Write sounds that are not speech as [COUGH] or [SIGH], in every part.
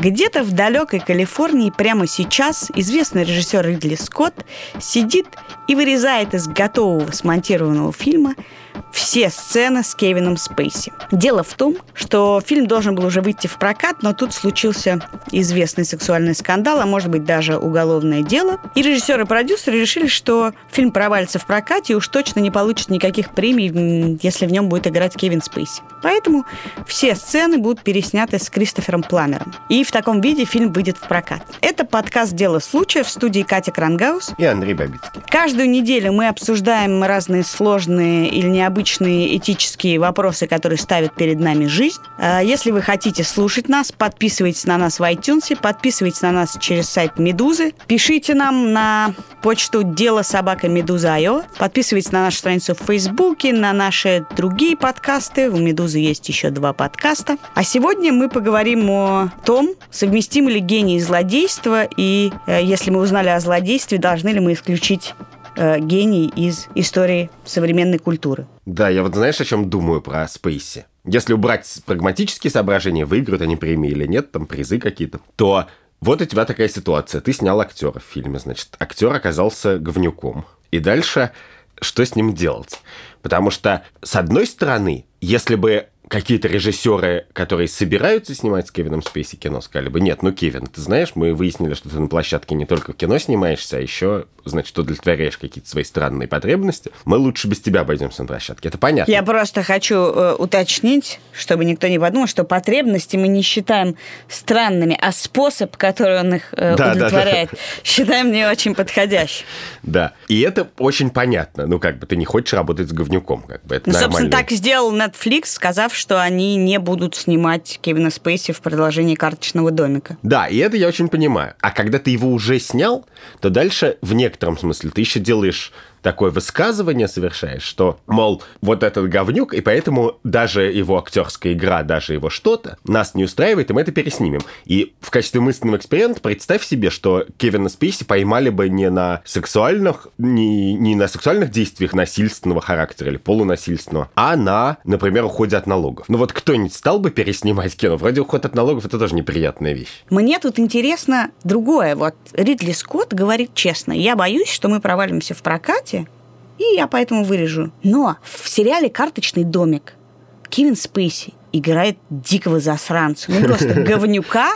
Где-то в далекой Калифорнии прямо сейчас известный режиссер Ридли Скотт сидит и вырезает из готового смонтированного фильма все сцены с Кевином Спейси. Дело в том, что фильм должен был уже выйти в прокат, но тут случился известный сексуальный скандал, а может быть даже уголовное дело. И режиссеры и продюсеры решили, что фильм провалится в прокате и уж точно не получит никаких премий, если в нем будет играть Кевин Спейси. Поэтому все сцены будут пересняты с Кристофером Пламером. И в таком виде фильм выйдет в прокат. Это подкаст «Дело случая» в студии Катя Крангаус и Андрей Бабицкий. Каждую неделю мы обсуждаем разные сложные или необычные этические вопросы, которые ставят перед нами жизнь. А если вы хотите слушать нас, подписывайтесь на нас в iTunes, подписывайтесь на нас через сайт Медузы, пишите нам на почту дело собака Медуза.io, подписывайтесь на нашу страницу в Фейсбуке, на наши другие подкасты. У Медузы есть еще два подкаста. А сегодня мы поговорим о том, совместимы ли гений и злодейство, и э, если мы узнали о злодействе, должны ли мы исключить э, гений из истории современной культуры. Да, я вот знаешь, о чем думаю про Спейси? Если убрать прагматические соображения, выиграют они премии или нет, там призы какие-то, то вот у тебя такая ситуация. Ты снял актера в фильме, значит, актер оказался говнюком. И дальше что с ним делать? Потому что, с одной стороны, если бы какие-то режиссеры, которые собираются снимать с Кевином Спейси кино, сказали бы, нет, ну, Кевин, ты знаешь, мы выяснили, что ты на площадке не только в кино снимаешься, а еще, значит, удовлетворяешь какие-то свои странные потребности. Мы лучше без тебя обойдемся на площадке. Это понятно. Я просто хочу э, уточнить, чтобы никто не подумал, что потребности мы не считаем странными, а способ, который он их э, да, удовлетворяет, да, да. считаем не очень подходящим. Да. И это очень понятно. Ну, как бы ты не хочешь работать с говнюком. Как бы, это ну, собственно, так сделал Netflix, сказав, что они не будут снимать Кевина Спейси в продолжении карточного домика. Да, и это я очень понимаю. А когда ты его уже снял, то дальше в некотором смысле ты еще делаешь такое высказывание совершаешь, что, мол, вот этот говнюк, и поэтому даже его актерская игра, даже его что-то нас не устраивает, и мы это переснимем. И в качестве мысленного эксперимента представь себе, что Кевина Спейси поймали бы не на сексуальных, не, не на сексуальных действиях насильственного характера или полунасильственного, а на, например, уходе от налогов. Ну вот кто-нибудь стал бы переснимать кино? Вроде уход от налогов это тоже неприятная вещь. Мне тут интересно другое. Вот Ридли Скотт говорит честно, я боюсь, что мы провалимся в прокате, кстати, и я поэтому вырежу. Но в сериале «Карточный домик» Кевин Спейси играет дикого засранца. Ну, просто [LAUGHS] говнюка,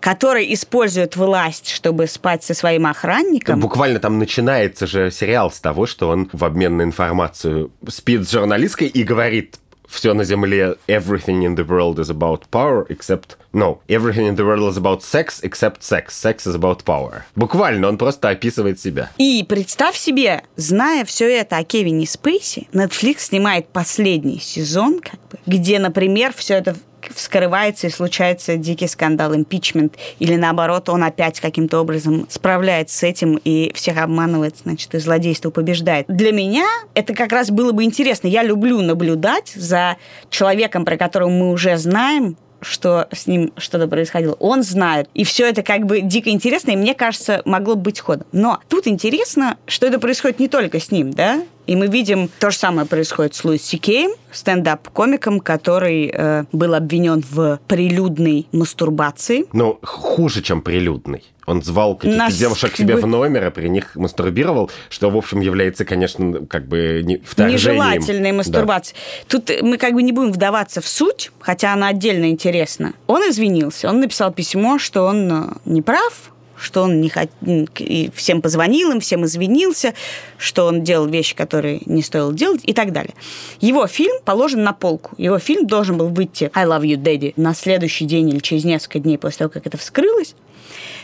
который использует власть, чтобы спать со своим охранником. Буквально там начинается же сериал с того, что он в обмен на информацию спит с журналисткой и говорит все на Земле, everything in the world is about power, except... No, everything in the world is about sex, except sex. Sex is about power. Буквально, он просто описывает себя. И представь себе, зная все это о Кевине Спейси, Netflix снимает последний сезон, как бы, где, например, все это вскрывается и случается дикий скандал, импичмент, или наоборот, он опять каким-то образом справляется с этим и всех обманывает, значит, и злодейство побеждает. Для меня это как раз было бы интересно. Я люблю наблюдать за человеком, про которого мы уже знаем, что с ним что-то происходило. Он знает. И все это как бы дико интересно, и мне кажется, могло быть ходом. Но тут интересно, что это происходит не только с ним, да? И мы видим, то же самое происходит с Луис Сикеем, стендап-комиком, который э, был обвинен в прилюдной мастурбации. Ну, хуже, чем прилюдный. Он звал каких-то Нас... девушек к себе в номер, а при них мастурбировал, что, в общем, является, конечно, как бы не вторжением. Нежелательной мастурбацией. Да. Тут мы как бы не будем вдаваться в суть, хотя она отдельно интересна. Он извинился, он написал письмо, что он э, не прав, что он не хот... и всем позвонил им, всем извинился, что он делал вещи, которые не стоило делать и так далее. Его фильм положен на полку. Его фильм должен был выйти «I love you, daddy» на следующий день или через несколько дней после того, как это вскрылось.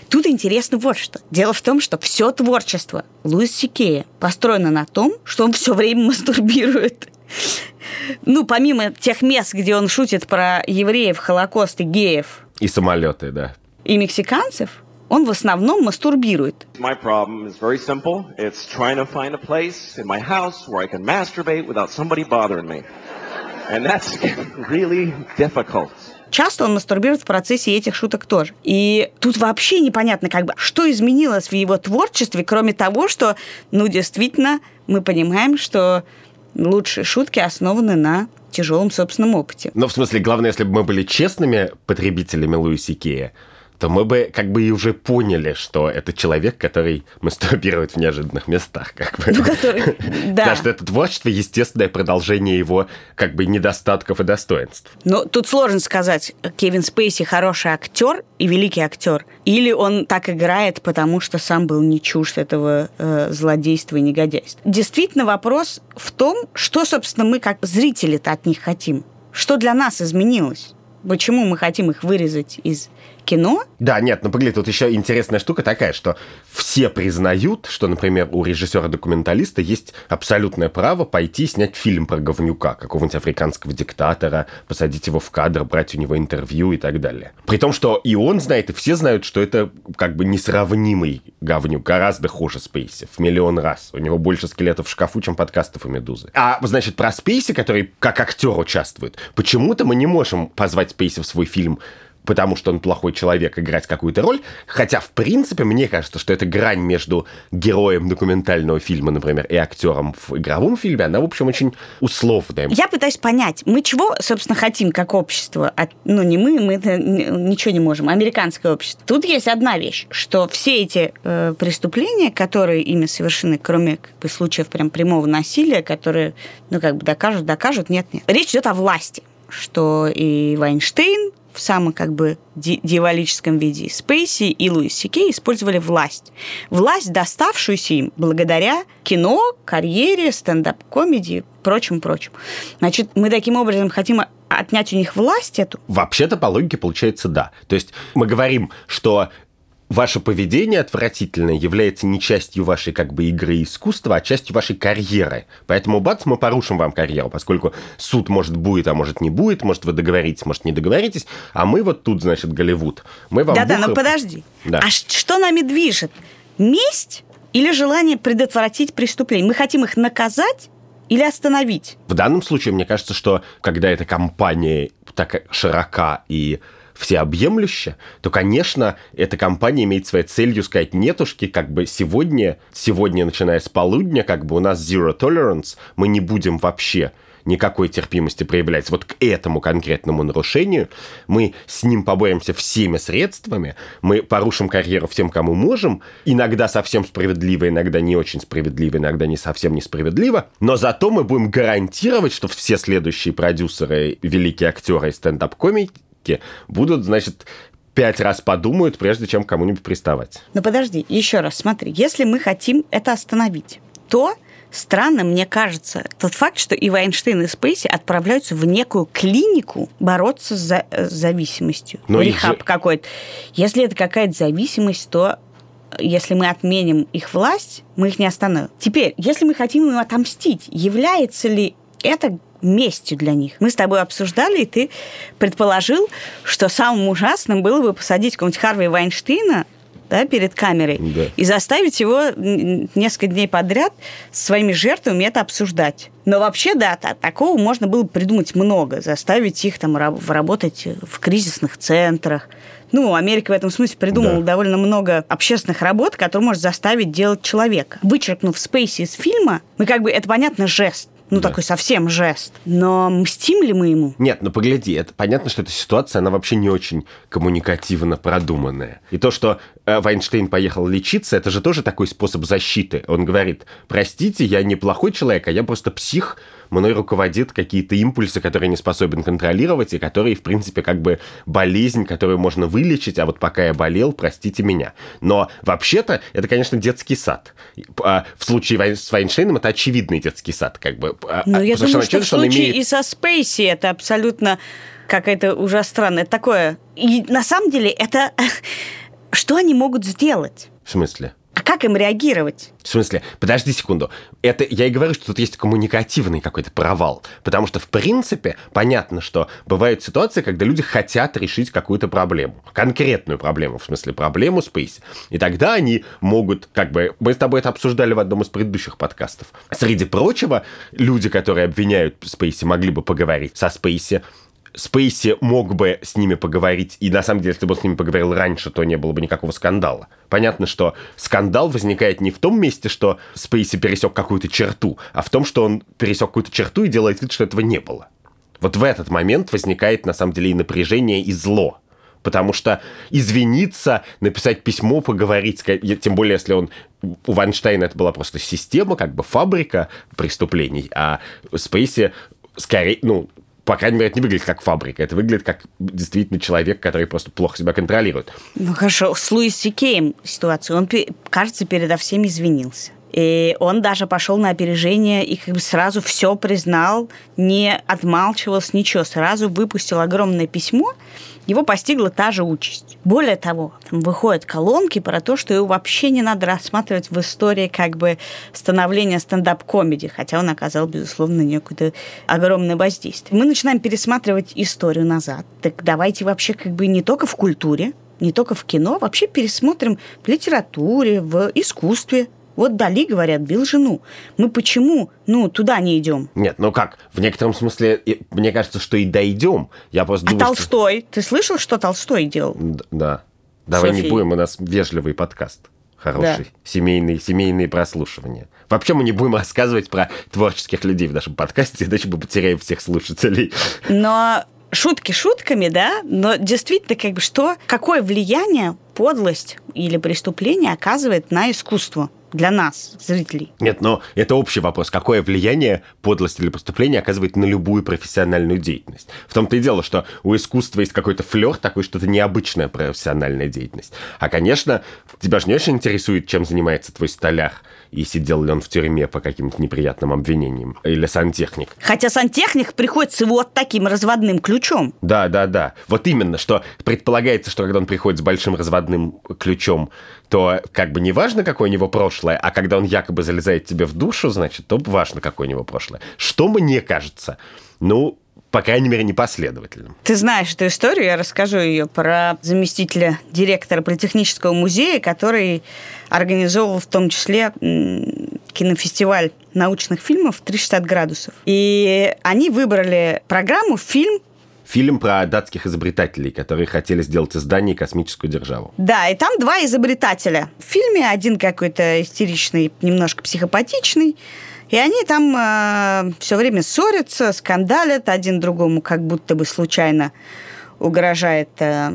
Тут интересно вот что. Дело в том, что все творчество Луис Сикея построено на том, что он все время мастурбирует. Ну, помимо тех мест, где он шутит про евреев, Холокост и геев. И самолеты, да. И мексиканцев, он в основном мастурбирует. My problem is very simple. It's trying to find a place in my house where I can masturbate without somebody bothering me. And that's [LAUGHS] really difficult. Часто он мастурбирует в процессе этих шуток тоже. И тут вообще непонятно, как бы, что изменилось в его творчестве, кроме того, что, ну, действительно, мы понимаем, что лучшие шутки основаны на тяжелом собственном опыте. Но в смысле, главное, если бы мы были честными потребителями Луиси Кея, то мы бы как бы и уже поняли, что это человек, который [LAUGHS] мастурбирует в неожиданных местах. Как бы. Ну, который, [LAUGHS] да. Потому что это творчество естественное продолжение его как бы недостатков и достоинств. Но тут сложно сказать, Кевин Спейси хороший актер и великий актер, или он так играет, потому что сам был не чужд этого э, злодейства и негодяйства. Действительно, вопрос в том, что, собственно, мы как зрители-то от них хотим. Что для нас изменилось? Почему мы хотим их вырезать из кино. Да, нет, ну погоди, тут еще интересная штука такая, что все признают, что, например, у режиссера-документалиста есть абсолютное право пойти снять фильм про говнюка, какого-нибудь африканского диктатора, посадить его в кадр, брать у него интервью и так далее. При том, что и он знает, и все знают, что это как бы несравнимый говнюк, гораздо хуже Спейси, в миллион раз. У него больше скелетов в шкафу, чем подкастов у Медузы. А, значит, про Спейси, который как актер участвует, почему-то мы не можем позвать Спейси в свой фильм потому что он плохой человек, играть какую-то роль. Хотя, в принципе, мне кажется, что эта грань между героем документального фильма, например, и актером в игровом фильме, она, в общем, очень условная. Я пытаюсь понять, мы чего, собственно, хотим как общество? Ну, не мы, мы это ничего не можем. Американское общество. Тут есть одна вещь, что все эти э, преступления, которые ими совершены, кроме как бы, случаев прям прямого насилия, которые, ну, как бы докажут, докажут, нет, нет. Речь идет о власти что и Вайнштейн в самом как бы дьяволическом виде Спейси и Луис Сикей использовали власть. Власть, доставшуюся им благодаря кино, карьере, стендап-комедии, прочим-прочим. Значит, мы таким образом хотим отнять у них власть эту? Вообще-то, по логике, получается, да. То есть мы говорим, что ваше поведение отвратительное является не частью вашей как бы игры искусства, а частью вашей карьеры. Поэтому, бац, мы порушим вам карьеру, поскольку суд может будет, а может не будет, может вы договоритесь, может не договоритесь, а мы вот тут, значит, Голливуд. Мы вам Да-да, но подожди. Да. А что нами движет? Месть или желание предотвратить преступление? Мы хотим их наказать или остановить? В данном случае, мне кажется, что когда эта компания так широка и всеобъемлюще, то, конечно, эта компания имеет своей целью сказать, нетушки, как бы сегодня, сегодня, начиная с полудня, как бы у нас zero tolerance, мы не будем вообще никакой терпимости проявлять вот к этому конкретному нарушению, мы с ним поборемся всеми средствами, мы порушим карьеру всем, кому можем, иногда совсем справедливо, иногда не очень справедливо, иногда не совсем несправедливо, но зато мы будем гарантировать, что все следующие продюсеры, великие актеры и стендап-комики будут, значит, пять раз подумают, прежде чем кому-нибудь приставать. Ну подожди, еще раз смотри. Если мы хотим это остановить, то странно, мне кажется, тот факт, что и Вайнштейн, и Спейси отправляются в некую клинику бороться с, зависимостью. Но Рехаб же... какой-то. Если это какая-то зависимость, то если мы отменим их власть, мы их не остановим. Теперь, если мы хотим им отомстить, является ли это местью для них. Мы с тобой обсуждали, и ты предположил, что самым ужасным было бы посадить какого-нибудь Харви Вайнштейна да, перед камерой да. и заставить его несколько дней подряд с своими жертвами это обсуждать. Но вообще, да, такого можно было придумать много, заставить их там работать в кризисных центрах. Ну, Америка в этом смысле придумала да. довольно много общественных работ, которые может заставить делать человека. Вычеркнув Спейси из фильма, мы как бы, это понятно, жест. Ну, да. такой совсем жест. Но мстим ли мы ему? Нет, ну погляди, это понятно, что эта ситуация, она вообще не очень коммуникативно продуманная. И то, что э, Вайнштейн поехал лечиться, это же тоже такой способ защиты. Он говорит, простите, я не плохой человек, а я просто псих, мной руководит какие-то импульсы, которые не способен контролировать, и которые, в принципе, как бы болезнь, которую можно вылечить, а вот пока я болел, простите меня. Но вообще-то это, конечно, детский сад. А, в случае с Вайнштейном это очевидный детский сад, как бы. А, ну, я думаю, что в случае имеет... и со Спейси это абсолютно какая-то уже странная. такое. И на самом деле это... [LAUGHS] Что они могут сделать? В смысле? Как им реагировать? В смысле? Подожди секунду. Это я и говорю, что тут есть коммуникативный какой-то провал. Потому что, в принципе, понятно, что бывают ситуации, когда люди хотят решить какую-то проблему. Конкретную проблему, в смысле, проблему Space. И тогда они могут, как бы, мы с тобой это обсуждали в одном из предыдущих подкастов. Среди прочего, люди, которые обвиняют Space, могли бы поговорить со Space, Спейси мог бы с ними поговорить, и на самом деле, если бы он с ними поговорил раньше, то не было бы никакого скандала. Понятно, что скандал возникает не в том месте, что Спейси пересек какую-то черту, а в том, что он пересек какую-то черту и делает вид, что этого не было. Вот в этот момент возникает, на самом деле, и напряжение, и зло. Потому что извиниться, написать письмо, поговорить, тем более, если он у Вайнштейна это была просто система, как бы фабрика преступлений, а Спейси скорее, ну, по крайней мере, это не выглядит как фабрика, это выглядит как действительно человек, который просто плохо себя контролирует. Ну хорошо, с Луиси Кейм ситуация. Он, кажется, передо всеми извинился. И он даже пошел на опережение и как бы сразу все признал, не отмалчивался, ничего. Сразу выпустил огромное письмо, его постигла та же участь. Более того, там выходят колонки про то, что его вообще не надо рассматривать в истории как бы становления стендап-комедии, хотя он оказал, безусловно, некое огромное воздействие. Мы начинаем пересматривать историю назад. Так давайте вообще как бы не только в культуре, не только в кино, вообще пересмотрим в литературе, в искусстве, вот Дали, говорят, бил жену. Мы почему, ну, туда не идем? Нет, ну как? В некотором смысле, мне кажется, что и дойдем. Я просто а Толстой? Что... Ты слышал, что Толстой делал? Да. Давай София. не будем, у нас вежливый подкаст. Хороший. Да. Семейные, семейные прослушивания. Вообще мы не будем рассказывать про творческих людей в нашем подкасте, иначе мы потеряем всех слушателей. Но шутки шутками, да, но действительно, как бы что, какое влияние подлость или преступление оказывает на искусство? для нас, зрителей. Нет, но это общий вопрос. Какое влияние подлость или преступление оказывает на любую профессиональную деятельность? В том-то и дело, что у искусства есть какой-то флер такой, что это необычная профессиональная деятельность. А, конечно, тебя же не очень интересует, чем занимается твой столяр и сидел ли он в тюрьме по каким-то неприятным обвинениям. Или сантехник. Хотя сантехник приходит с вот таким разводным ключом. Да, да, да. Вот именно, что предполагается, что когда он приходит с большим разводным ключом, то как бы не важно, какое у него прошлое, а когда он якобы залезает тебе в душу, значит, то важно, какое у него прошлое. Что мне кажется? Ну, по крайней мере, непоследовательным. Ты знаешь эту историю, я расскажу ее про заместителя директора Политехнического музея, который организовывал в том числе кинофестиваль научных фильмов «360 градусов». И они выбрали программу «Фильм фильм про датских изобретателей, которые хотели сделать из Дании космическую державу. Да, и там два изобретателя. В фильме один какой-то истеричный, немножко психопатичный, и они там э, все время ссорятся, скандалят, один другому как будто бы случайно угрожает э,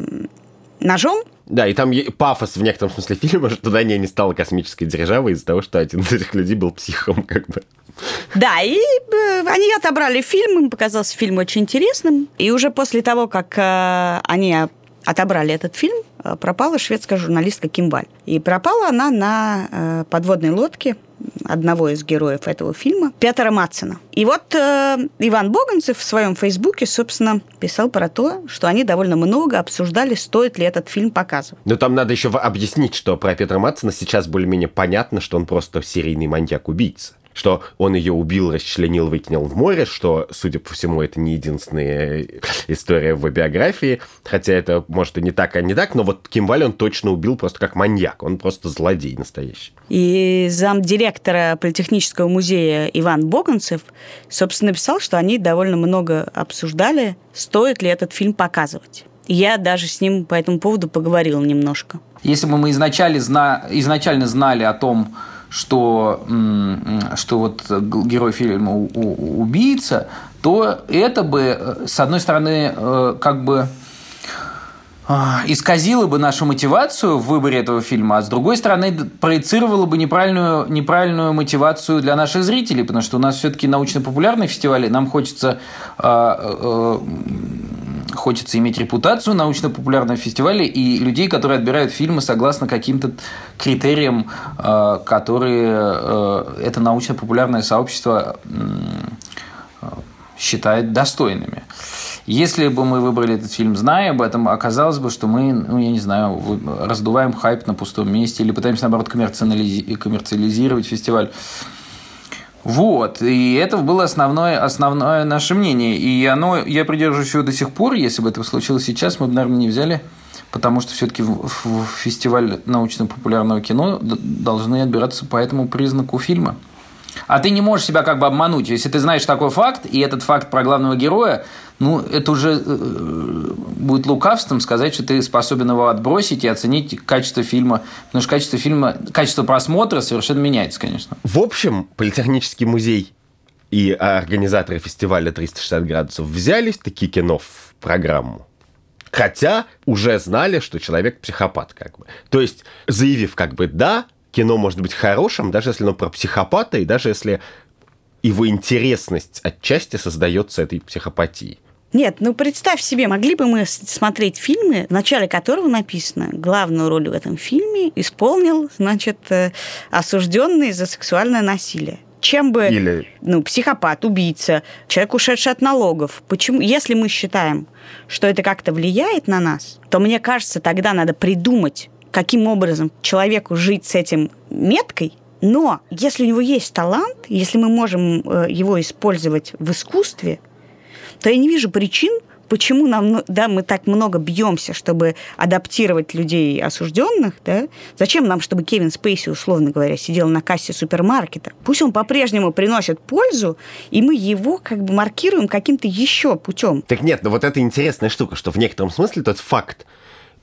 ножом. Да, и там пафос в некотором смысле фильма, что Дания не стала космической державой из-за того, что один из этих людей был психом, как бы. Да, и э, они отобрали фильм, им показался фильм очень интересным. И уже после того, как э, они отобрали этот фильм, э, пропала шведская журналистка Ким Валь. И пропала она на подводной лодке одного из героев этого фильма, Петра Матсена. И вот э, Иван Боганцев в своем фейсбуке, собственно, писал про то, что они довольно много обсуждали, стоит ли этот фильм показывать. Но там надо еще объяснить, что про Петра Матсена сейчас более-менее понятно, что он просто серийный маньяк-убийца что он ее убил, расчленил, выкинул в море, что, судя по всему, это не единственная история в биографии, хотя это, может, и не так, а не так, но вот Ким Валь он точно убил просто как маньяк, он просто злодей настоящий. И замдиректора Политехнического музея Иван Боганцев, собственно, написал, что они довольно много обсуждали, стоит ли этот фильм показывать. Я даже с ним по этому поводу поговорил немножко. Если бы мы изначально, зна... изначально знали о том, что, что вот герой фильма убийца, то это бы, э, с одной стороны, э, как бы а, исказило бы нашу мотивацию в выборе этого фильма, а с другой стороны проецировало бы неправильную, неправильную мотивацию для наших зрителей, потому что у нас все-таки научно-популярный фестиваль, и нам хочется а, э, хочется иметь репутацию научно-популярного фестиваля и людей, которые отбирают фильмы согласно каким-то критериям, а, которые э, это научно-популярное сообщество считает достойными. Если бы мы выбрали этот фильм, зная об этом, оказалось бы, что мы, ну, я не знаю, раздуваем хайп на пустом месте или пытаемся, наоборот, коммерциализировать фестиваль. Вот, и это было основное, основное наше мнение. И оно, я придерживаюсь его до сих пор, если бы это случилось сейчас, мы бы, наверное, не взяли, потому что все-таки в, в фестиваль научно-популярного кино должны отбираться по этому признаку фильма. А ты не можешь себя как бы обмануть. Если ты знаешь такой факт, и этот факт про главного героя, ну, это уже э, будет лукавством сказать, что ты способен его отбросить и оценить качество фильма. Потому что качество фильма, качество просмотра совершенно меняется, конечно. В общем, Политехнический музей и организаторы фестиваля 360 градусов взялись такие кино в программу Хотя уже знали, что человек психопат, как бы. То есть, заявив, как бы, да, кино может быть хорошим, даже если оно про психопата, и даже если его интересность отчасти создается этой психопатией. Нет, ну представь себе, могли бы мы смотреть фильмы, в начале которого написано, главную роль в этом фильме исполнил, значит, э, осужденный за сексуальное насилие чем бы Или... ну, психопат, убийца, человек, ушедший от налогов. Почему? Если мы считаем, что это как-то влияет на нас, то мне кажется, тогда надо придумать, каким образом человеку жить с этим меткой, но если у него есть талант, если мы можем э, его использовать в искусстве, то я не вижу причин, почему нам, да, мы так много бьемся, чтобы адаптировать людей осужденных, да? Зачем нам, чтобы Кевин Спейси, условно говоря, сидел на кассе супермаркета? Пусть он по-прежнему приносит пользу, и мы его как бы маркируем каким-то еще путем. Так нет, но вот это интересная штука, что в некотором смысле тот факт,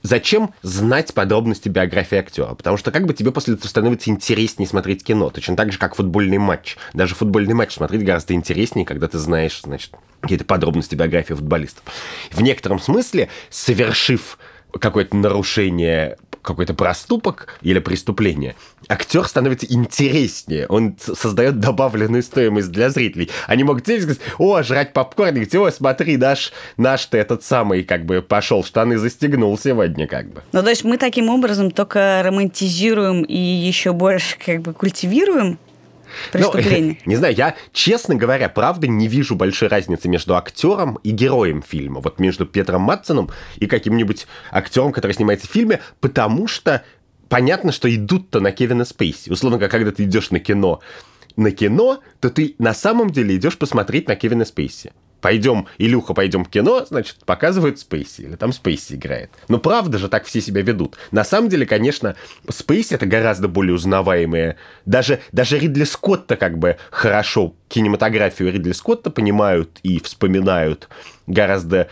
Зачем знать подробности биографии актера? Потому что как бы тебе после этого становится интереснее смотреть кино. Точно так же, как футбольный матч. Даже футбольный матч смотреть гораздо интереснее, когда ты знаешь, значит, какие-то подробности биографии футболистов. В некотором смысле, совершив какое-то нарушение какой-то проступок или преступление, актер становится интереснее, он создает добавленную стоимость для зрителей. Они могут и сказать, о, жрать попкорн, и о, смотри, наш, наш-то этот самый, как бы, пошел штаны застегнул сегодня, как бы. Ну, то есть мы таким образом только романтизируем и еще больше, как бы, культивируем преступление. Ну, [LAUGHS] не знаю, я, честно говоря, правда не вижу большой разницы между актером и героем фильма. Вот между Петром Матсоном и каким-нибудь актером, который снимается в фильме, потому что понятно, что идут-то на Кевина Спейси. Условно, как когда ты идешь на кино, на кино, то ты на самом деле идешь посмотреть на Кевина Спейси пойдем, Илюха, пойдем в кино, значит, показывают Спейси, или там Спейси играет. Но правда же так все себя ведут. На самом деле, конечно, Спейси это гораздо более узнаваемые. Даже, даже Ридли Скотта как бы хорошо кинематографию Ридли Скотта понимают и вспоминают гораздо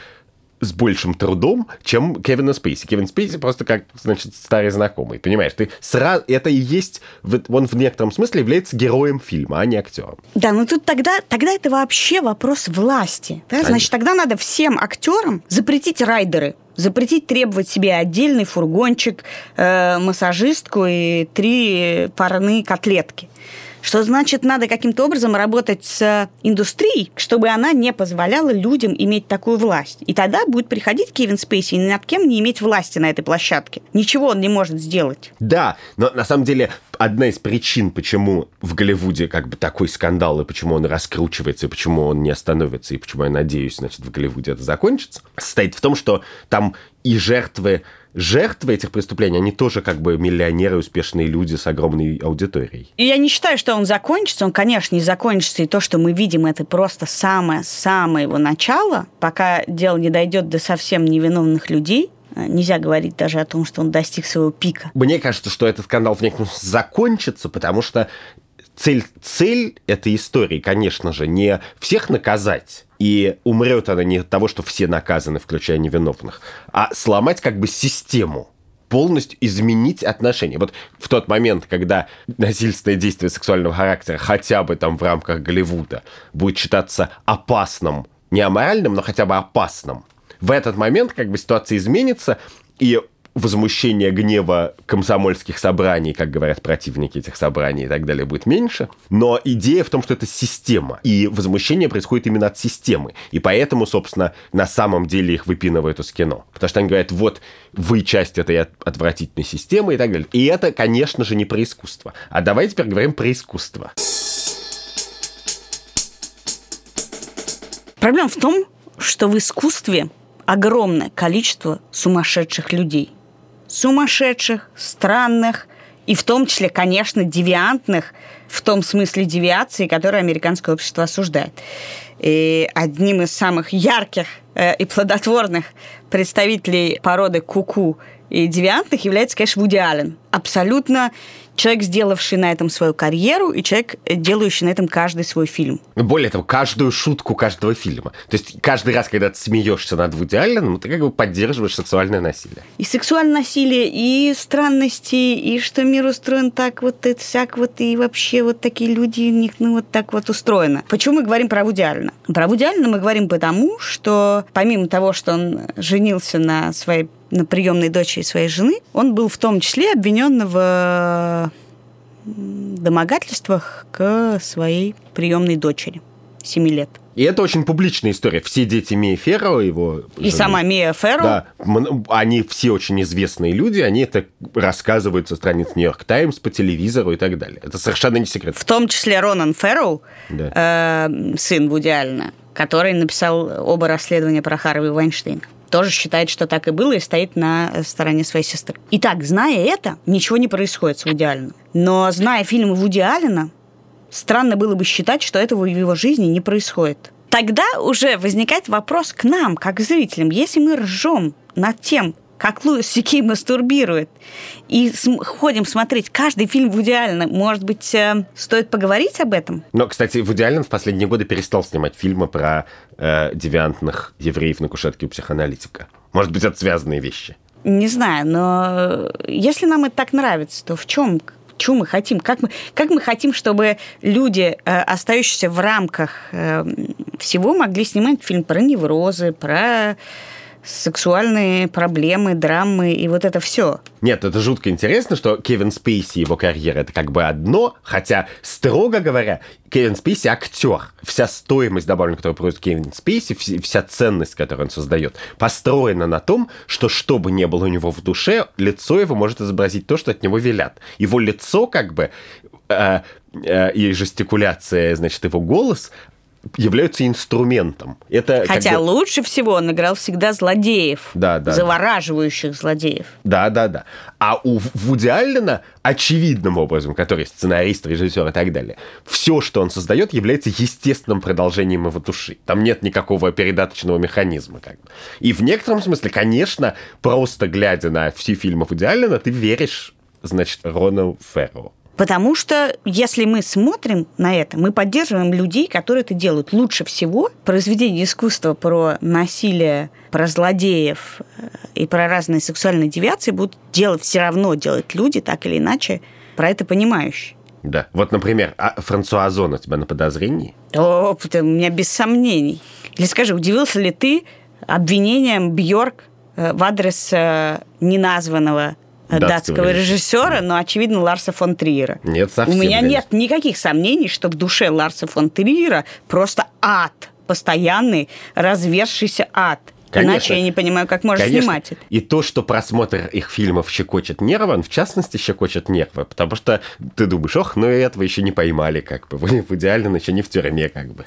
с большим трудом, чем Кевина Спейси. Кевин Спейси просто как, значит, старый знакомый, понимаешь? Ты сразу... Это и есть... Он в некотором смысле является героем фильма, а не актером. Да, ну тут тогда, тогда это вообще вопрос власти. Да? Значит, тогда надо всем актерам запретить райдеры запретить требовать себе отдельный фургончик, э, массажистку и три парные котлетки что значит надо каким-то образом работать с индустрией, чтобы она не позволяла людям иметь такую власть. И тогда будет приходить Кевин Спейси и над кем не иметь власти на этой площадке. Ничего он не может сделать. Да, но на самом деле одна из причин, почему в Голливуде как бы такой скандал, и почему он раскручивается, и почему он не остановится, и почему я надеюсь, значит, в Голливуде это закончится, состоит в том, что там и жертвы жертвы этих преступлений, они тоже как бы миллионеры, успешные люди с огромной аудиторией. И я не считаю, что он закончится. Он, конечно, не закончится. И то, что мы видим, это просто самое-самое его начало, пока дело не дойдет до совсем невиновных людей. Э, нельзя говорить даже о том, что он достиг своего пика. Мне кажется, что этот скандал в некотором закончится, потому что цель, цель этой истории, конечно же, не всех наказать, и умрет она не от того, что все наказаны, включая невиновных, а сломать как бы систему полностью изменить отношения. Вот в тот момент, когда насильственное действие сексуального характера хотя бы там в рамках Голливуда будет считаться опасным, не аморальным, но хотя бы опасным, в этот момент как бы ситуация изменится, и возмущения, гнева комсомольских собраний, как говорят противники этих собраний и так далее, будет меньше. Но идея в том, что это система. И возмущение происходит именно от системы. И поэтому, собственно, на самом деле их выпинывают из кино. Потому что они говорят, вот вы часть этой отвратительной системы и так далее. И это, конечно же, не про искусство. А давайте теперь говорим про искусство. Проблема в том, что в искусстве огромное количество сумасшедших людей – сумасшедших, странных и в том числе, конечно, девиантных, в том смысле девиации, которую американское общество осуждает. И одним из самых ярких э, и плодотворных представителей породы куку -ку и девиантных является, конечно, Вуди Аллен. Абсолютно человек, сделавший на этом свою карьеру, и человек, делающий на этом каждый свой фильм. Более того, каждую шутку каждого фильма. То есть каждый раз, когда ты смеешься над Вуди Алленом, ты как бы поддерживаешь сексуальное насилие. И сексуальное насилие, и странности, и что мир устроен так вот, и всяк вот, и вообще вот такие люди, у них ну вот так вот устроено. Почему мы говорим про Вуди Аллена? Про Вуди Аллена мы говорим потому, что помимо того, что он женился на своей на приемной дочери своей жены, он был в том числе обвинен в домогательствах к своей приемной дочери 7 лет. И это очень публичная история. Все дети Мия Ферро, его... И жены, сама Мия Ферро. Да, они все очень известные люди, они это рассказывают со страниц Нью-Йорк Таймс, по телевизору и так далее. Это совершенно не секрет. В том числе Ронан Ферроу, да. э, сын Вуди Аллена, который написал оба расследования про Харви Вайнштейна тоже считает, что так и было, и стоит на стороне своей сестры. Итак, зная это, ничего не происходит с Вуди Алленом. Но зная фильмы Вуди Аллена, странно было бы считать, что этого в его жизни не происходит. Тогда уже возникает вопрос к нам, как зрителям. Если мы ржем над тем, как Луис Сикей мастурбирует, и ходим смотреть каждый фильм Вуди Аллена, может быть, э, стоит поговорить об этом? Но, кстати, Вуди Аллен в последние годы перестал снимать фильмы про э, девиантных евреев на кушетке у психоаналитика. Может быть, это связанные вещи? Не знаю, но если нам это так нравится, то в чем чего мы хотим, как мы, как мы хотим, чтобы люди, э, остающиеся в рамках э, всего, могли снимать фильм про неврозы, про сексуальные проблемы, драмы и вот это все. Нет, это жутко интересно, что Кевин Спейси его карьера это как бы одно, хотя, строго говоря, Кевин Спейси актер. Вся стоимость добавлена, которую производит Кевин Спейси, вся ценность, которую он создает, построена на том, что что бы ни было у него в душе, лицо его может изобразить то, что от него велят. Его лицо как бы э, э, и жестикуляция, значит, его голос, являются инструментом. Это Хотя бы... лучше всего он играл всегда злодеев. Да, да. Завораживающих злодеев. Да, да, да. А у Вуди Аллена очевидным образом, который сценарист, режиссер и так далее, все, что он создает, является естественным продолжением его души. Там нет никакого передаточного механизма. Как бы. И в некотором смысле, конечно, просто глядя на все фильмы Вуди Аллена, ты веришь, значит, Рону Ферру. Потому что если мы смотрим на это, мы поддерживаем людей, которые это делают. Лучше всего произведение искусства про насилие, про злодеев э, и про разные сексуальные девиации будут делать все равно делать люди, так или иначе, про это понимающие. Да. Вот, например, а Франсуа Озон у тебя на подозрении? О, у меня без сомнений. Или скажи, удивился ли ты обвинением Бьорк э, в адрес э, неназванного датского, режиссера, но, очевидно, Ларса фон Триера. Нет, совсем. У меня нет никаких сомнений, что в душе Ларса фон Триера просто ад, постоянный развершийся ад. Конечно. Иначе я не понимаю, как можно Конечно. снимать это. И то, что просмотр их фильмов щекочет нервы, он в частности щекочет нервы, потому что ты думаешь, ох, ну этого еще не поймали, как бы, вы [LAUGHS] в идеально еще не в тюрьме, как бы.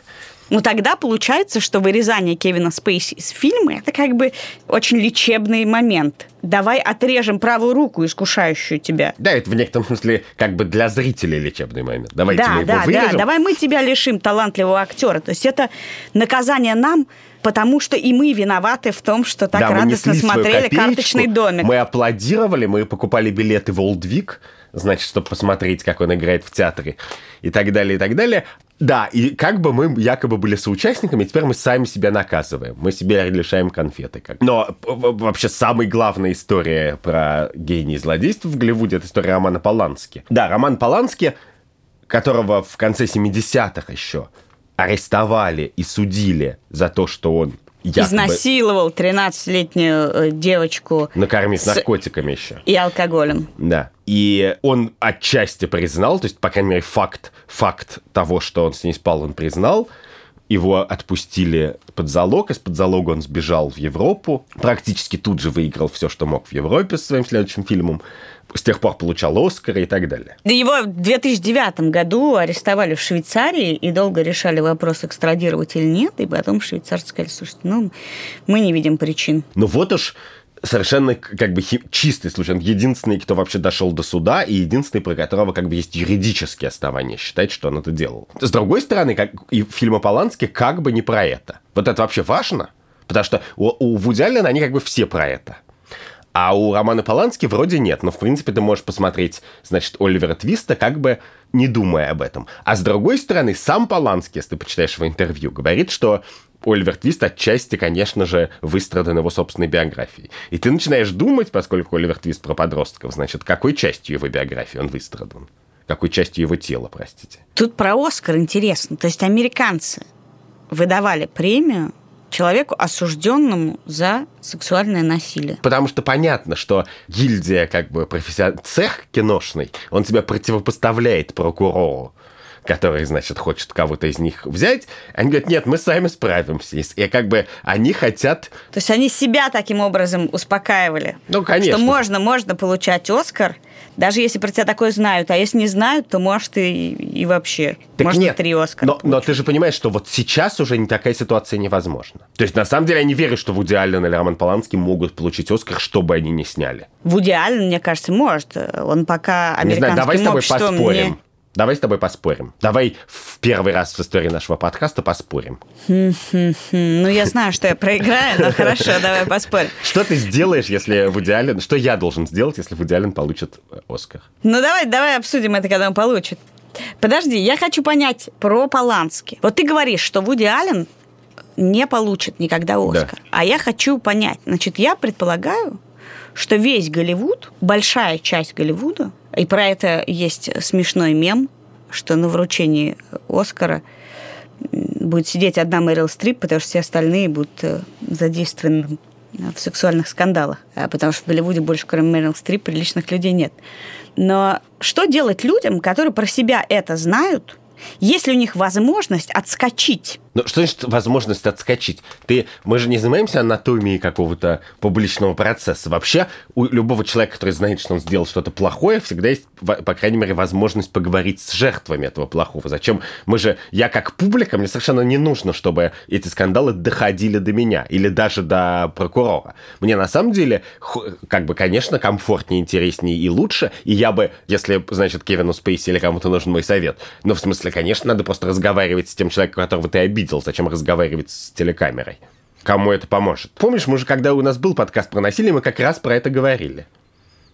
Ну, тогда получается, что вырезание Кевина Спейси из фильма – это как бы очень лечебный момент. Давай отрежем правую руку, искушающую тебя. Да, это в некотором смысле как бы для зрителей лечебный момент. Давайте да, его да, вырежем. Да, давай мы тебя лишим талантливого актера. То есть это наказание нам, потому что и мы виноваты в том, что так да, радостно смотрели «Карточный домик». Мы аплодировали, мы покупали билеты в Олдвик, значит, чтобы посмотреть, как он играет в театре и так далее, и так далее. Да, и как бы мы якобы были соучастниками, теперь мы сами себя наказываем. Мы себе лишаем конфеты. Как. Но вообще самая главная история про гений злодейства в Голливуде – это история Романа Полански. Да, Роман Полански, которого в конце 70-х еще арестовали и судили за то, что он якобы... Изнасиловал 13-летнюю э, девочку. Накормив с... наркотиками еще. И алкоголем. Да. И он отчасти признал, то есть, по крайней мере, факт, факт того, что он с ней спал, он признал. Его отпустили под залог, из-под залога он сбежал в Европу. Практически тут же выиграл все, что мог в Европе с своим следующим фильмом с тех пор получал Оскар и так далее. Его в 2009 году арестовали в Швейцарии и долго решали вопрос, экстрадировать или нет, и потом швейцарцы сказали, слушайте, ну, мы не видим причин. Ну вот уж совершенно как бы чистый случай. Он единственный, кто вообще дошел до суда, и единственный, про которого как бы есть юридические основания считать, что он это делал. С другой стороны, как и фильмы Полански как бы не про это. Вот это вообще важно, потому что у, у Вуди они как бы все про это. А у Романа Полански вроде нет. Но, в принципе, ты можешь посмотреть, значит, Оливера Твиста, как бы не думая об этом. А с другой стороны, сам Полански, если ты почитаешь его интервью, говорит, что Оливер Твист отчасти, конечно же, выстрадан его собственной биографией. И ты начинаешь думать, поскольку Оливер Твист про подростков, значит, какой частью его биографии он выстрадан? Какой частью его тела, простите? Тут про Оскар интересно. То есть американцы выдавали премию человеку, осужденному за сексуальное насилие. Потому что понятно, что гильдия, как бы профессион... цех киношный, он тебя противопоставляет прокурору который, значит, хочет кого-то из них взять, они говорят, нет, мы сами справимся. И как бы они хотят... То есть они себя таким образом успокаивали. Ну, конечно. Что можно, можно получать Оскар, даже если про тебя такое знают, а если не знают, то может и, и вообще. Так может нет, три Оскара. Но, но ты же понимаешь, что вот сейчас уже не такая ситуация невозможна. То есть на самом деле я не верю, что Вуди Аллен или Роман Поланский могут получить Оскар, что бы они ни сняли. Вуди Аллен, мне кажется, может. Он пока американским Не знаю, давай с тобой поспорим. не- Давай с тобой поспорим. Давай в первый раз в истории нашего подкаста поспорим. Ну, я знаю, что я проиграю, но хорошо, давай поспорим. Что ты сделаешь, если Вуди Аллен... Что я должен сделать, если Вуди Аллен получит э, Оскар? Ну, давай, давай обсудим это, когда он получит. Подожди, я хочу понять про Полански. Вот ты говоришь, что Вуди Аллен не получит никогда Оскар. А я хочу понять. Значит, я предполагаю, что весь Голливуд, большая часть Голливуда, и про это есть смешной мем, что на вручении Оскара будет сидеть одна Мэрил Стрип, потому что все остальные будут э, задействованы в сексуальных скандалах. А Потому что в Голливуде больше, кроме Мэрил Стрип, приличных людей нет. Но что делать людям, которые про себя это знают, если у них возможность отскочить? Ну, что значит возможность отскочить? Ты, мы же не занимаемся анатомией какого-то публичного процесса. Вообще, у любого человека, который знает, что он сделал что-то плохое, всегда есть, по крайней мере, возможность поговорить с жертвами этого плохого. Зачем? Мы же, я как публика, мне совершенно не нужно, чтобы эти скандалы доходили до меня или даже до прокурора. Мне на самом деле, как бы, конечно, комфортнее, интереснее и лучше. И я бы, если, значит, Кевину Спейси или кому-то нужен мой совет, ну, в смысле, конечно, надо просто разговаривать с тем человеком, которого ты обидел. Зачем разговаривать с телекамерой? Кому это поможет? Помнишь, мы же, когда у нас был подкаст про насилие, мы как раз про это говорили.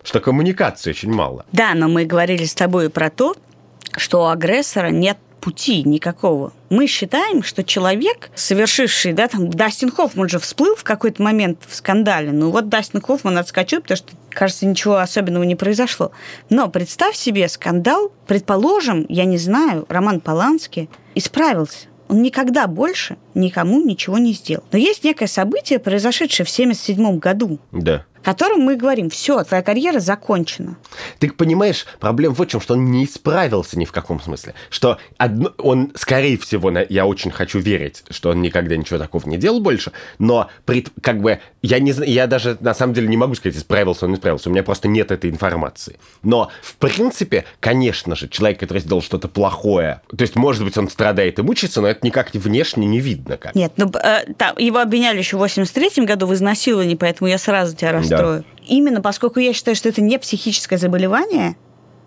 Что коммуникации очень мало. Да, но мы говорили с тобой про то, что у агрессора нет пути никакого. Мы считаем, что человек, совершивший, да, там, Дастин Хоффман же всплыл в какой-то момент в скандале. Ну вот Дастин Хоффман отскочил, потому что, кажется, ничего особенного не произошло. Но представь себе скандал, предположим, я не знаю, Роман Поланский исправился. Он никогда больше никому ничего не сделал. Но есть некое событие, произошедшее в 1977 году, Да. О котором мы говорим, все, твоя карьера закончена. Ты понимаешь, проблема в чем, что он не исправился ни в каком смысле. Что одно, он, скорее всего, на- я очень хочу верить, что он никогда ничего такого не делал больше, но пред- как бы я не я даже на самом деле не могу сказать, исправился он, не исправился. У меня просто нет этой информации. Но, в принципе, конечно же, человек, который сделал что-то плохое, то есть, может быть, он страдает и мучается, но это никак внешне не видно как. Нет, ну э, там, его обвиняли еще в 83 году в изнасиловании, поэтому я сразу тебя расстрою. Именно поскольку я считаю, что это не психическое заболевание,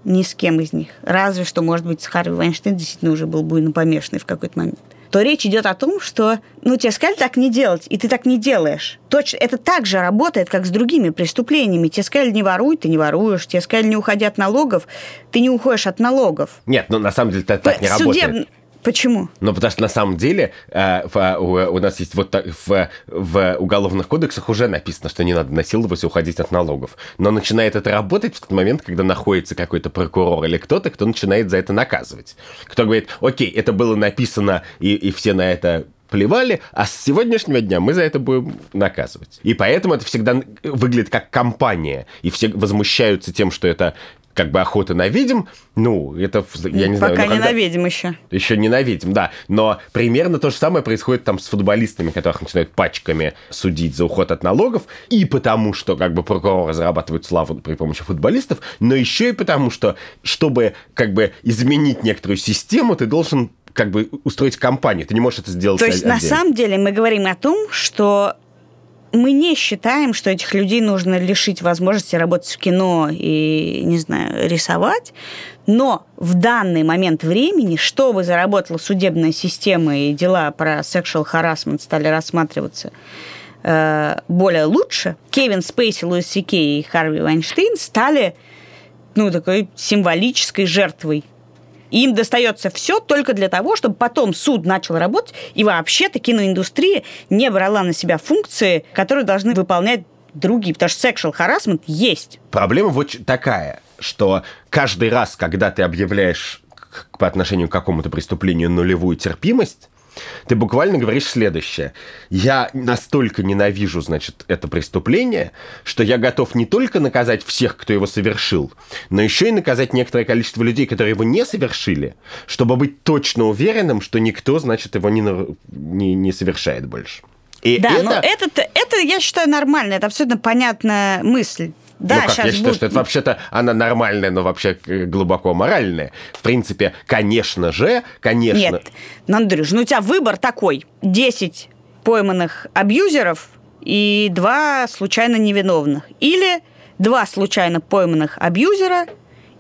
ни с кем из них, разве что, может быть, с Харви Вайнштейн действительно уже был буйно помешанный в какой-то момент, то речь идет о том, что, ну, тебе сказали так не делать, и ты так не делаешь. Точно, это так же работает, как с другими преступлениями. Тебе сказали не воруй, ты не воруешь. Тебе сказали не уходи от налогов, ты не уходишь от налогов. Нет, ну на самом деле это так не Судеб- работает. Почему? Ну, потому что на самом деле э, в- у, у нас есть вот так, в, в уголовных кодексах уже написано, что не надо насиловать и уходить от налогов. Но начинает это работать в тот момент, когда находится какой-то прокурор или кто-то, кто начинает за это наказывать. Кто говорит, окей, это было написано, и, и все на это плевали, а с сегодняшнего дня мы за это будем наказывать. И поэтому это всегда выглядит как компания, и все возмущаются тем, что это как бы охота на ведьм, ну, это, я не знаю... Пока ну, когда- ненавидим еще. еще ненавидим, да. Но примерно то же самое происходит там с футболистами, которых начинают пачками судить за уход от налогов. И потому, что как бы прокуроры зарабатывают славу при помощи футболистов, но еще и потому, что чтобы как бы изменить некоторую систему, ты должен как бы устроить кампанию. Ты не можешь это сделать То есть, на отдельно. самом деле, мы говорим о том, что мы не считаем, что этих людей нужно лишить возможности работать в кино и, не знаю, рисовать. Но в данный момент времени, чтобы заработала судебная система и дела про sexual harassment стали рассматриваться э, более лучше, Кевин Спейси, Луис Сикей и Харви Вайнштейн стали ну, такой символической жертвой. И им достается все только для того, чтобы потом суд начал работать, и вообще-то киноиндустрия не брала на себя функции, которые должны выполнять другие, потому что sexual harassment есть. Проблема вот такая, что каждый раз, когда ты объявляешь по отношению к какому-то преступлению нулевую терпимость, ты буквально говоришь следующее. Я настолько ненавижу, значит, это преступление, что я готов не только наказать всех, кто его совершил, но еще и наказать некоторое количество людей, которые его не совершили, чтобы быть точно уверенным, что никто, значит, его не, не, не совершает больше. И да, это... но это, это, я считаю, нормально, это абсолютно понятная мысль. Да, ну как, я считаю, будет... что это вообще-то она нормальная, но вообще глубоко моральная. В принципе, конечно же, конечно... Нет, Андрюш, ну у тебя выбор такой. 10 пойманных абьюзеров и два случайно невиновных. Или два случайно пойманных абьюзера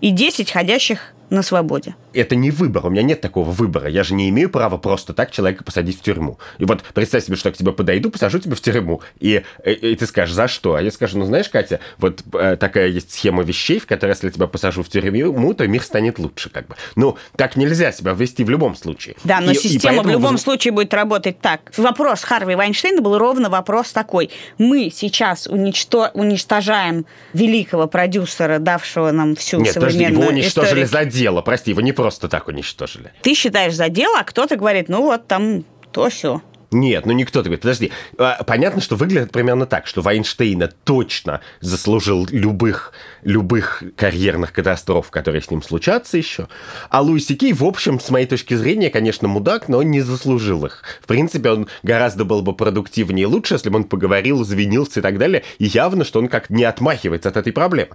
и 10 ходящих на свободе это не выбор, у меня нет такого выбора. Я же не имею права просто так человека посадить в тюрьму. И вот представь себе, что я к тебе подойду, посажу тебя в тюрьму, и, и, и ты скажешь, за что? А я скажу, ну знаешь, Катя, вот э, такая есть схема вещей, в которой, если я тебя посажу в тюрьму, то мир станет лучше, как бы. Ну, так нельзя себя ввести в любом случае. Да, но и, система и поэтому... в любом случае будет работать так. Вопрос Харви Вайнштейна был ровно вопрос такой. Мы сейчас уничто... уничтожаем великого продюсера, давшего нам всю Нет, современную подожди, его уничтожили историю. за дело, прости, его не просто так уничтожили. Ты считаешь за дело, а кто-то говорит, ну вот там то все. Нет, ну никто такой. Подожди. А, понятно, что выглядит примерно так, что Вайнштейна точно заслужил любых, любых карьерных катастроф, которые с ним случатся еще. А Луиси Кей, в общем, с моей точки зрения, конечно, мудак, но он не заслужил их. В принципе, он гораздо был бы продуктивнее и лучше, если бы он поговорил, извинился и так далее. И явно, что он как не отмахивается от этой проблемы.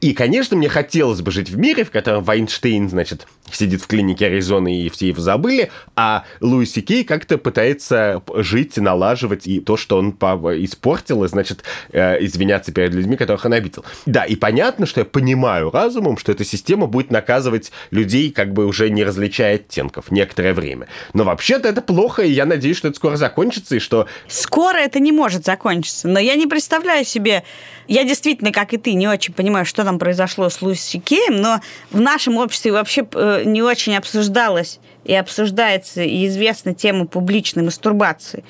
И, конечно, мне хотелось бы жить в мире, в котором Вайнштейн, значит, сидит в клинике Аризоны и все его забыли, а Луиси Кей как-то пытается жить, налаживать, и то, что он испортил, и, значит, э, извиняться перед людьми, которых он обидел. Да, и понятно, что я понимаю разумом, что эта система будет наказывать людей, как бы уже не различая оттенков некоторое время. Но вообще-то это плохо, и я надеюсь, что это скоро закончится, и что... Скоро это не может закончиться, но я не представляю себе... Я действительно, как и ты, не очень понимаю, что там произошло с Луиси Кеем, но в нашем обществе вообще э, не очень обсуждалось и обсуждается, и известна тема публичной мастурбации.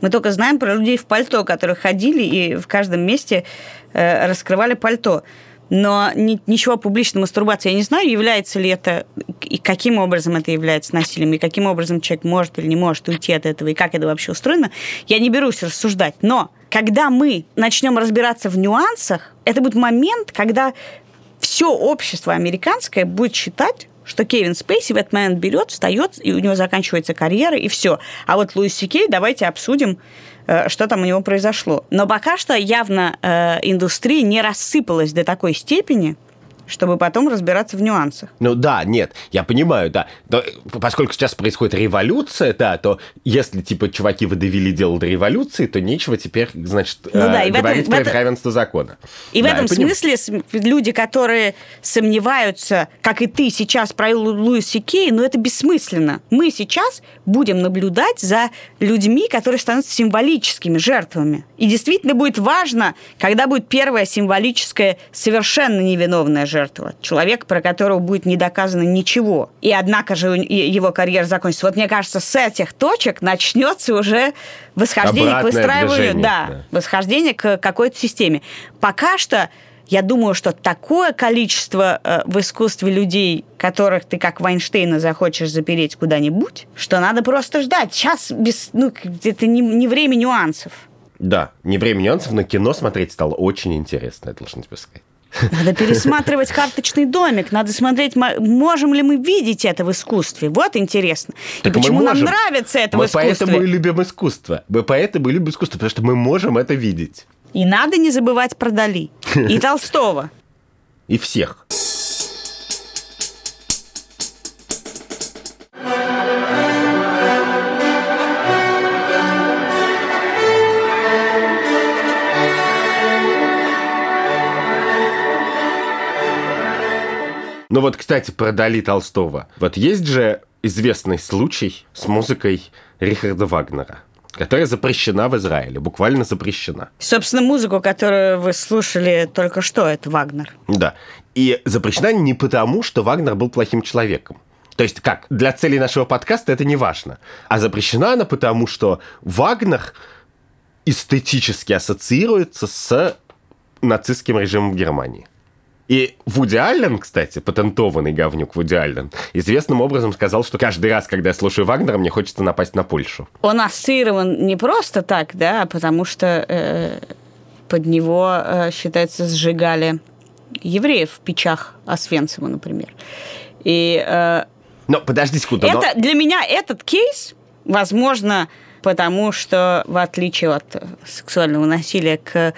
Мы только знаем про людей в пальто, которые ходили и в каждом месте э, раскрывали пальто. Но ни, ничего публичной мастурбации я не знаю, является ли это, и каким образом это является насилием, и каким образом человек может или не может уйти от этого, и как это вообще устроено, я не берусь рассуждать. Но когда мы начнем разбираться в нюансах, это будет момент, когда все общество американское будет считать, что Кевин Спейси в этот момент берет, встает, и у него заканчивается карьера, и все. А вот Луис Сикей, давайте обсудим, э, что там у него произошло. Но пока что явно э, индустрия не рассыпалась до такой степени, чтобы потом разбираться в нюансах. Ну да, нет, я понимаю, да. Но поскольку сейчас происходит революция, да, то если, типа, чуваки выдавили дело до революции, то нечего теперь, значит, ну, да, э, говорить этом, про этом, равенство закона. И да, в этом смысле люди, которые сомневаются, как и ты сейчас про Луиса Кей, ну это бессмысленно. Мы сейчас будем наблюдать за людьми, которые становятся символическими жертвами. И действительно будет важно, когда будет первая символическая, совершенно невиновная жертва жертва. Человек, про которого будет не доказано ничего. И однако же его карьера закончится. Вот мне кажется, с этих точек начнется уже восхождение Обратное к выстраиванию, да, да, восхождение к какой-то системе. Пока что я думаю, что такое количество э, в искусстве людей, которых ты как Вайнштейна захочешь запереть куда-нибудь, что надо просто ждать. Сейчас без, ну, это не, не время нюансов. Да, не время нюансов, но кино смотреть стало очень интересно, я должен тебе сказать. Надо пересматривать карточный домик, надо смотреть, можем ли мы видеть это в искусстве. Вот интересно. Так и почему нам нравится это мы в искусстве. поэтому и любим искусство. Мы поэтому и любим искусство, потому что мы можем это видеть. И надо не забывать про Дали и [LAUGHS] Толстого. И всех. Ну вот, кстати, про Дали Толстого. Вот есть же известный случай с музыкой Рихарда Вагнера. которая запрещена в Израиле, буквально запрещена. Собственно, музыку, которую вы слушали только что, это Вагнер. Да. И запрещена не потому, что Вагнер был плохим человеком. То есть как, для целей нашего подкаста это не важно. А запрещена она потому, что Вагнер эстетически ассоциируется с нацистским режимом в Германии. И Вуди Аллен, кстати, патентованный говнюк Вуди Аллен, известным образом сказал, что каждый раз, когда я слушаю Вагнера, мне хочется напасть на Польшу. Он ассоциирован не просто так, да, а потому что э, под него, э, считается, сжигали евреев в печах Освенцима, например. И, э, но подожди секунду. Это, но... Для меня этот кейс, возможно, потому что, в отличие от сексуального насилия к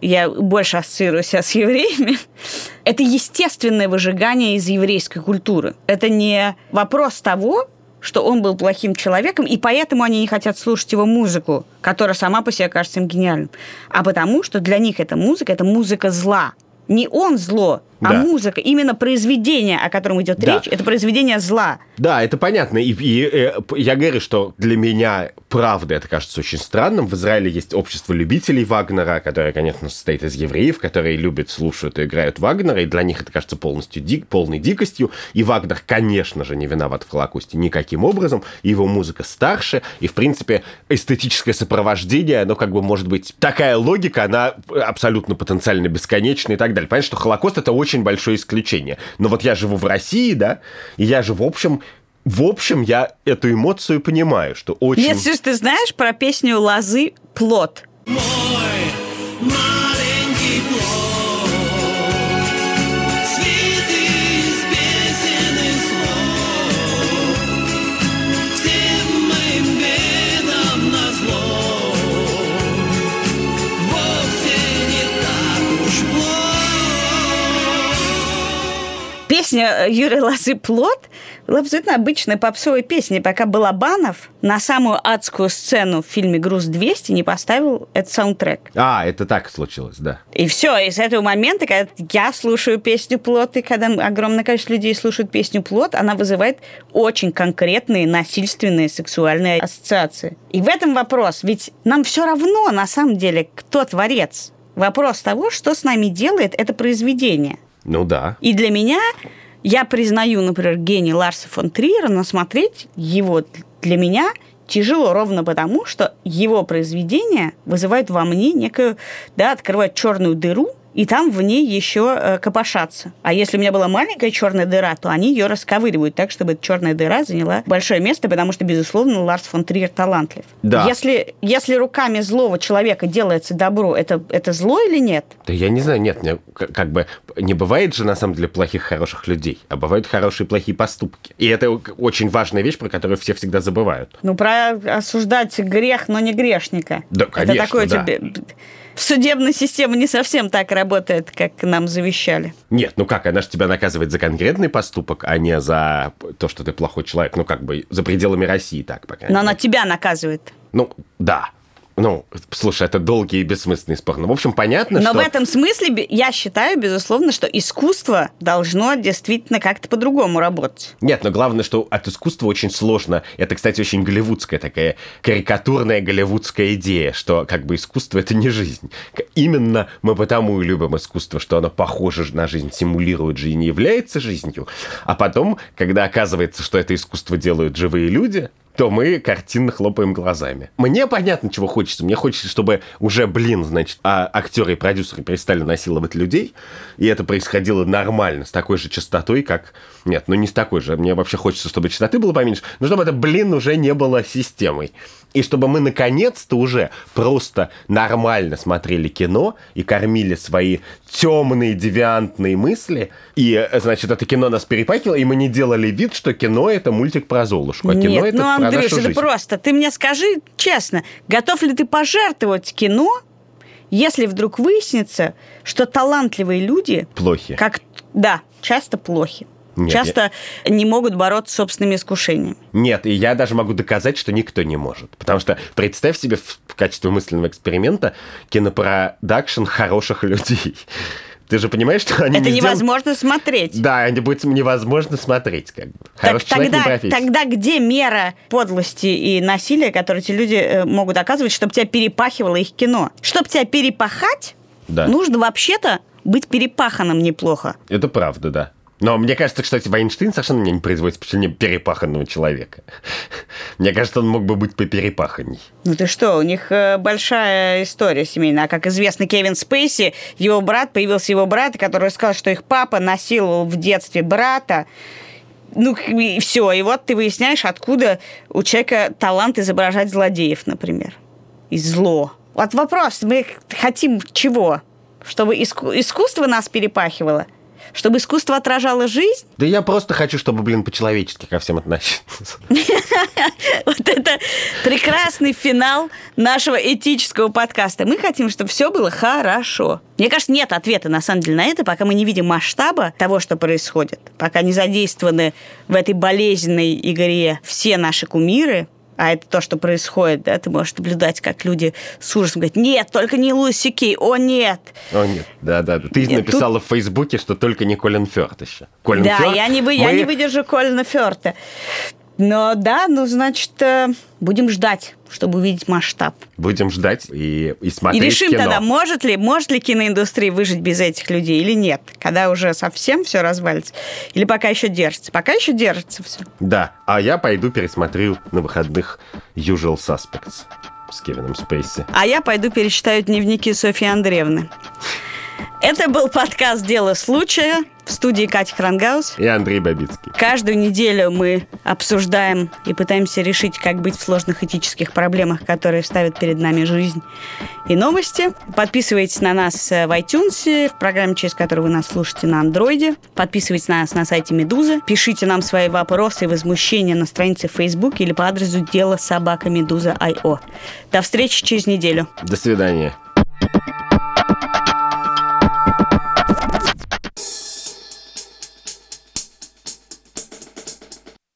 я больше ассоциирую себя с евреями, [LAUGHS] это естественное выжигание из еврейской культуры. Это не вопрос того, что он был плохим человеком, и поэтому они не хотят слушать его музыку, которая сама по себе кажется им гениальным, а потому что для них эта музыка – это музыка зла. Не он зло, а да. музыка, именно произведение, о котором идет да. речь, это произведение зла. Да, это понятно. И, и, и э, я говорю, что для меня правда это кажется очень странным. В Израиле есть общество любителей Вагнера, которое, конечно, состоит из евреев, которые любят, слушают и играют Вагнера, и для них это кажется полностью дик, полной дикостью. И Вагнер, конечно же, не виноват в Холокосте никаким образом. Его музыка старше, и, в принципе, эстетическое сопровождение, оно как бы может быть... Такая логика, она абсолютно потенциально бесконечна и так далее. Понятно, что Холокост — это очень большое исключение. Но вот я живу в России, да, и я же, в общем, в общем, я эту эмоцию понимаю, что очень... Нет, слушай, ты знаешь про песню Лозы «Плод»? Песня Юрия Лозы «Плод» была абсолютно обычной попсовой песней, пока Балабанов на самую адскую сцену в фильме «Груз-200» не поставил этот саундтрек. А, это так случилось, да. И все, и с этого момента, когда я слушаю песню «Плод», и когда огромное количество людей слушают песню «Плод», она вызывает очень конкретные насильственные сексуальные ассоциации. И в этом вопрос, ведь нам все равно, на самом деле, кто творец. Вопрос того, что с нами делает это произведение. Ну да. И для меня я признаю, например, гений Ларса фон Триера, но смотреть его для меня тяжело ровно потому, что его произведения вызывают во мне некую, да, открывают черную дыру, и там в ней еще э, копошатся. А если у меня была маленькая черная дыра, то они ее расковыривают так, чтобы эта черная дыра заняла большое место, потому что, безусловно, Ларс фон Триер талантлив. Да. Если, если руками злого человека делается добро, это, это зло или нет? Да я не знаю, нет, мне, как бы не бывает же на самом деле плохих хороших людей, а бывают хорошие плохие поступки. И это очень важная вещь, про которую все всегда забывают. Ну, про осуждать грех, но не грешника. Да, конечно, Это такое да. тебе судебная система не совсем так работает, как нам завещали. Нет, ну как, она же тебя наказывает за конкретный поступок, а не за то, что ты плохой человек. Ну как бы за пределами России так, пока. Но она тебя наказывает. Ну, да. Ну, слушай, это долгий и бессмысленный спор. Ну, в общем, понятно, Но что... в этом смысле я считаю, безусловно, что искусство должно действительно как-то по-другому работать. Нет, но главное, что от искусства очень сложно. Это, кстати, очень голливудская такая карикатурная голливудская идея, что как бы искусство — это не жизнь. Именно мы потому и любим искусство, что оно похоже на жизнь, симулирует жизнь, не является жизнью. А потом, когда оказывается, что это искусство делают живые люди, то мы картинно хлопаем глазами. Мне понятно, чего хочется. Мне хочется, чтобы уже, блин, значит, а актеры и продюсеры перестали насиловать людей, и это происходило нормально, с такой же частотой, как... Нет, ну не с такой же. Мне вообще хочется, чтобы частоты было поменьше, но чтобы это, блин, уже не было системой. И чтобы мы наконец-то уже просто нормально смотрели кино и кормили свои темные, девиантные мысли. И, значит, это кино нас перепакивало, и мы не делали вид, что кино — это мультик про Золушку, а Нет, кино — это ну, про Андрюш, нашу это жизнь. просто. Ты мне скажи честно, готов ли ты пожертвовать кино, если вдруг выяснится, что талантливые люди... Плохи. Как, да, часто плохи. Нет, часто не могут бороться с собственными искушениями. Нет, и я даже могу доказать, что никто не может. Потому что представь себе в, в качестве мысленного эксперимента кинопродакшн хороших людей. Ты же понимаешь, что они Это не невозможно смотреть. Да, они будет невозможно смотреть, как бы. Так человек не тогда, профессия. тогда где мера подлости и насилия, которые эти люди э, могут оказывать, чтобы тебя перепахивало их кино? Чтобы тебя перепахать, Да. нужно вообще-то быть перепаханным неплохо. Это правда, да. Но мне кажется, кстати, Вайнштейн совершенно мне не производит впечатление перепаханного человека. [LAUGHS] Мне кажется, он мог бы быть поперепаханней. Ну ты что, у них э, большая история семейная. А как известно, Кевин Спейси, его брат, появился его брат, который сказал, что их папа насиловал в детстве брата. Ну, и все. И вот ты выясняешь, откуда у человека талант изображать злодеев, например. И зло. Вот вопрос, мы хотим чего? Чтобы иску- искусство нас перепахивало? Чтобы искусство отражало жизнь? Да я просто хочу, чтобы, блин, по-человечески ко всем относиться. [LAUGHS] Вот это прекрасный финал нашего этического подкаста. Мы хотим, чтобы все было хорошо. Мне кажется, нет ответа на самом деле на это, пока мы не видим масштаба того, что происходит, пока не задействованы в этой болезненной игре все наши кумиры, а это то, что происходит, да, ты можешь наблюдать, как люди с ужасом говорят, нет, только не Луис Сикей, о нет. О, нет, да-да. Ты Нет, написала в Фейсбуке, что только не Колин Фёрд еще. Колин да, Фёрд, я не, вы, я мы- не выдержу Колина Фёрта. Но да, ну, значит, э, будем ждать, чтобы увидеть масштаб. Будем ждать и, и смотреть И решим кино. тогда, может ли, может ли киноиндустрия выжить без этих людей или нет, когда уже совсем все развалится, или пока еще держится. Пока еще держится все. Да, а я пойду пересмотрю на выходных Usual Suspects с Кевином Спейси. А я пойду перечитаю дневники Софьи Андреевны. Это был подкаст «Дело случая» в студии Кати Хрангаус. И Андрей Бабицкий. Каждую неделю мы обсуждаем и пытаемся решить, как быть в сложных этических проблемах, которые ставят перед нами жизнь и новости. Подписывайтесь на нас э, в iTunes, в программе, через которую вы нас слушаете на андроиде. Подписывайтесь на нас на сайте Медузы. Пишите нам свои вопросы и возмущения на странице в Facebook или по адресу дело собака Медуза.io. До встречи через неделю. До свидания.